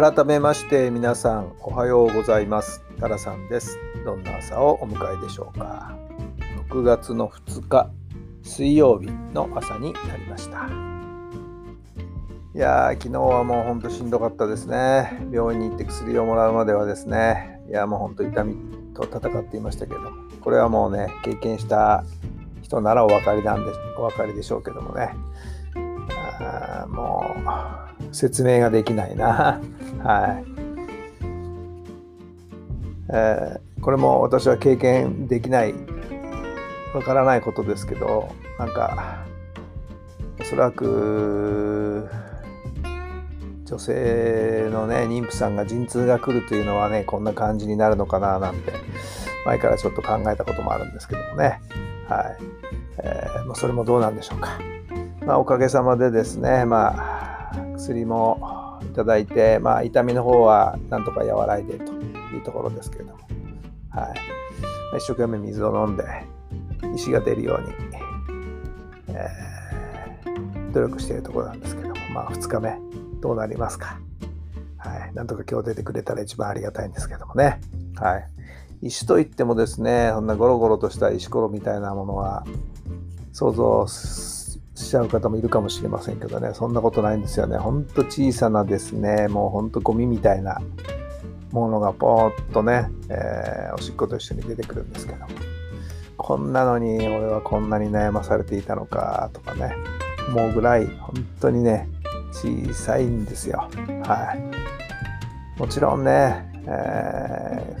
改めまして皆さんおはようございます。タラさんです。どんな朝をお迎えでしょうか。6月の2日水曜日の朝になりました。いやー昨日はもうほんとしんどかったですね。病院に行って薬をもらうまではですね。いやもうほんと痛みと戦っていましたけどこれはもうね経験した人ならお分かりなんでお分かりでしょうけどもね。あもう説明ができないな。はい、えー、これも私は経験できないわからないことですけどなんかおそらく女性のね妊婦さんが陣痛が来るというのはねこんな感じになるのかななんて前からちょっと考えたこともあるんですけどもね。はい、えー、それもどうなんでしょうか。まあおかげさまでですねまあ薬もいただいて、まあ、痛みの方はなんとか和らいでというところですけれども、はい、一生懸命水を飲んで石が出るように、えー、努力しているところなんですけども、まあ、2日目どうなりますか、はい、なんとか今日出てくれたら一番ありがたいんですけどもね、はい、石といってもですねそんなゴロゴロとした石ころみたいなものは想像しちゃう方もいるかもしれませんけどね、そんなことないんですよね。ほんと小さなですね、もうほんとゴミみたいなものがポーッとね、えー、おしっこと一緒に出てくるんですけど、こんなのに俺はこんなに悩まされていたのかとかね、思うぐらい本当にね、小さいんですよ。はい。もちろんね、え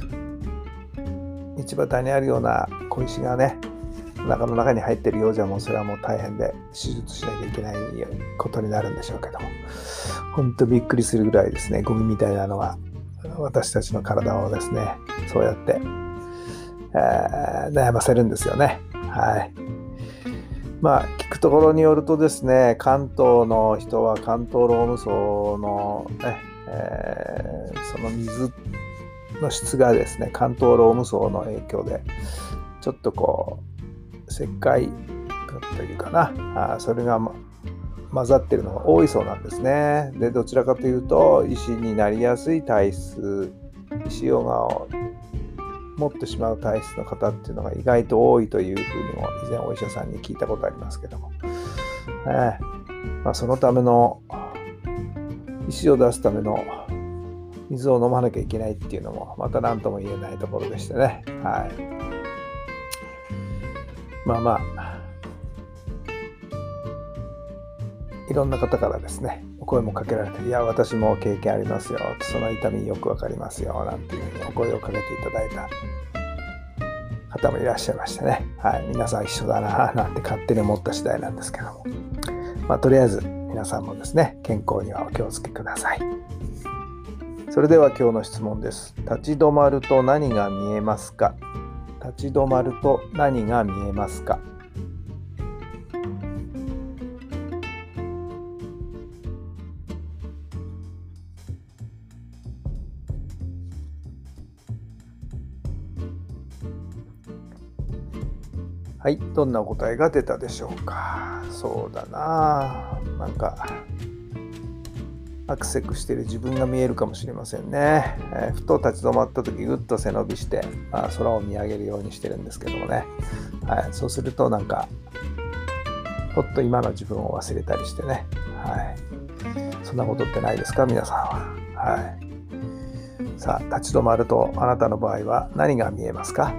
ー、道端にあるような小石がね、お腹の中に入ってるようじゃもうそれはもう大変で手術しなきゃいけないことになるんでしょうけども本当びっくりするぐらいですね。ゴミみたいなのが私たちの体をですねそうやって、えー、悩ませるんですよね。はい。まあ聞くところによるとですね関東の人は関東ローム層のね、えー、その水の質がですね関東ローム層の影響でちょっとこう石灰というかなあそれが、混ざってるのが多いそうなんですね。でどちらかというと石になりやすい体質石ヨガを持ってしまう体質の方っていうのが意外と多いというふうにも以前お医者さんに聞いたことありますけども、えまあ、そのための石を出すための水を飲まなきゃいけないっていうのもまた何とも言えないところでしてね。はいまあまあ、いろんな方からですね、お声もかけられて、いや、私も経験ありますよ、その痛みよくわかりますよ、なんていうふうにお声をかけていただいた方もいらっしゃいましてね、はい、皆さん一緒だな、なんて勝手に思った次第なんですけども、まあ、とりあえず皆さんもですね、健康にはお気をつけください。それでは今日の質問です。立ち止まると何が見えますか？立ち止まると何が見えますか？はい、どんなお答えが出たでしょうか？そうだな。なんかアクセクしている自分が見えるかもしれませんね。えー、ふと立ち止まった時ぐっと背伸びして、まあ、空を見上げるようにしてるんですけどもね、はい、そうするとなんかほっと今の自分を忘れたりしてね、はい、そんなことってないですか？皆さんは。はい、さあ立ち止まるとあなたの場合は何が見えますか？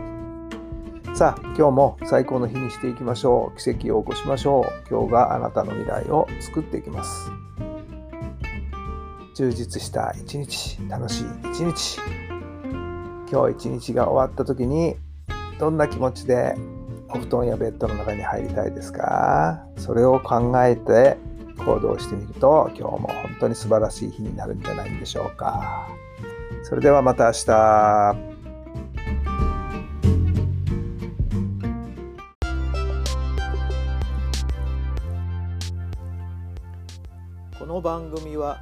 さあ今日も最高の日にしていきましょう。奇跡を起こしましょう。今日があなたの未来を作っていきます。充実した一日楽しい一日今日一日が終わった時にどんな気持ちでお布団やベッドの中に入りたいですか？それを考えて行動してみると今日も本当に素晴らしい日になるんじゃないでしょうか。それではまた明日。この番組は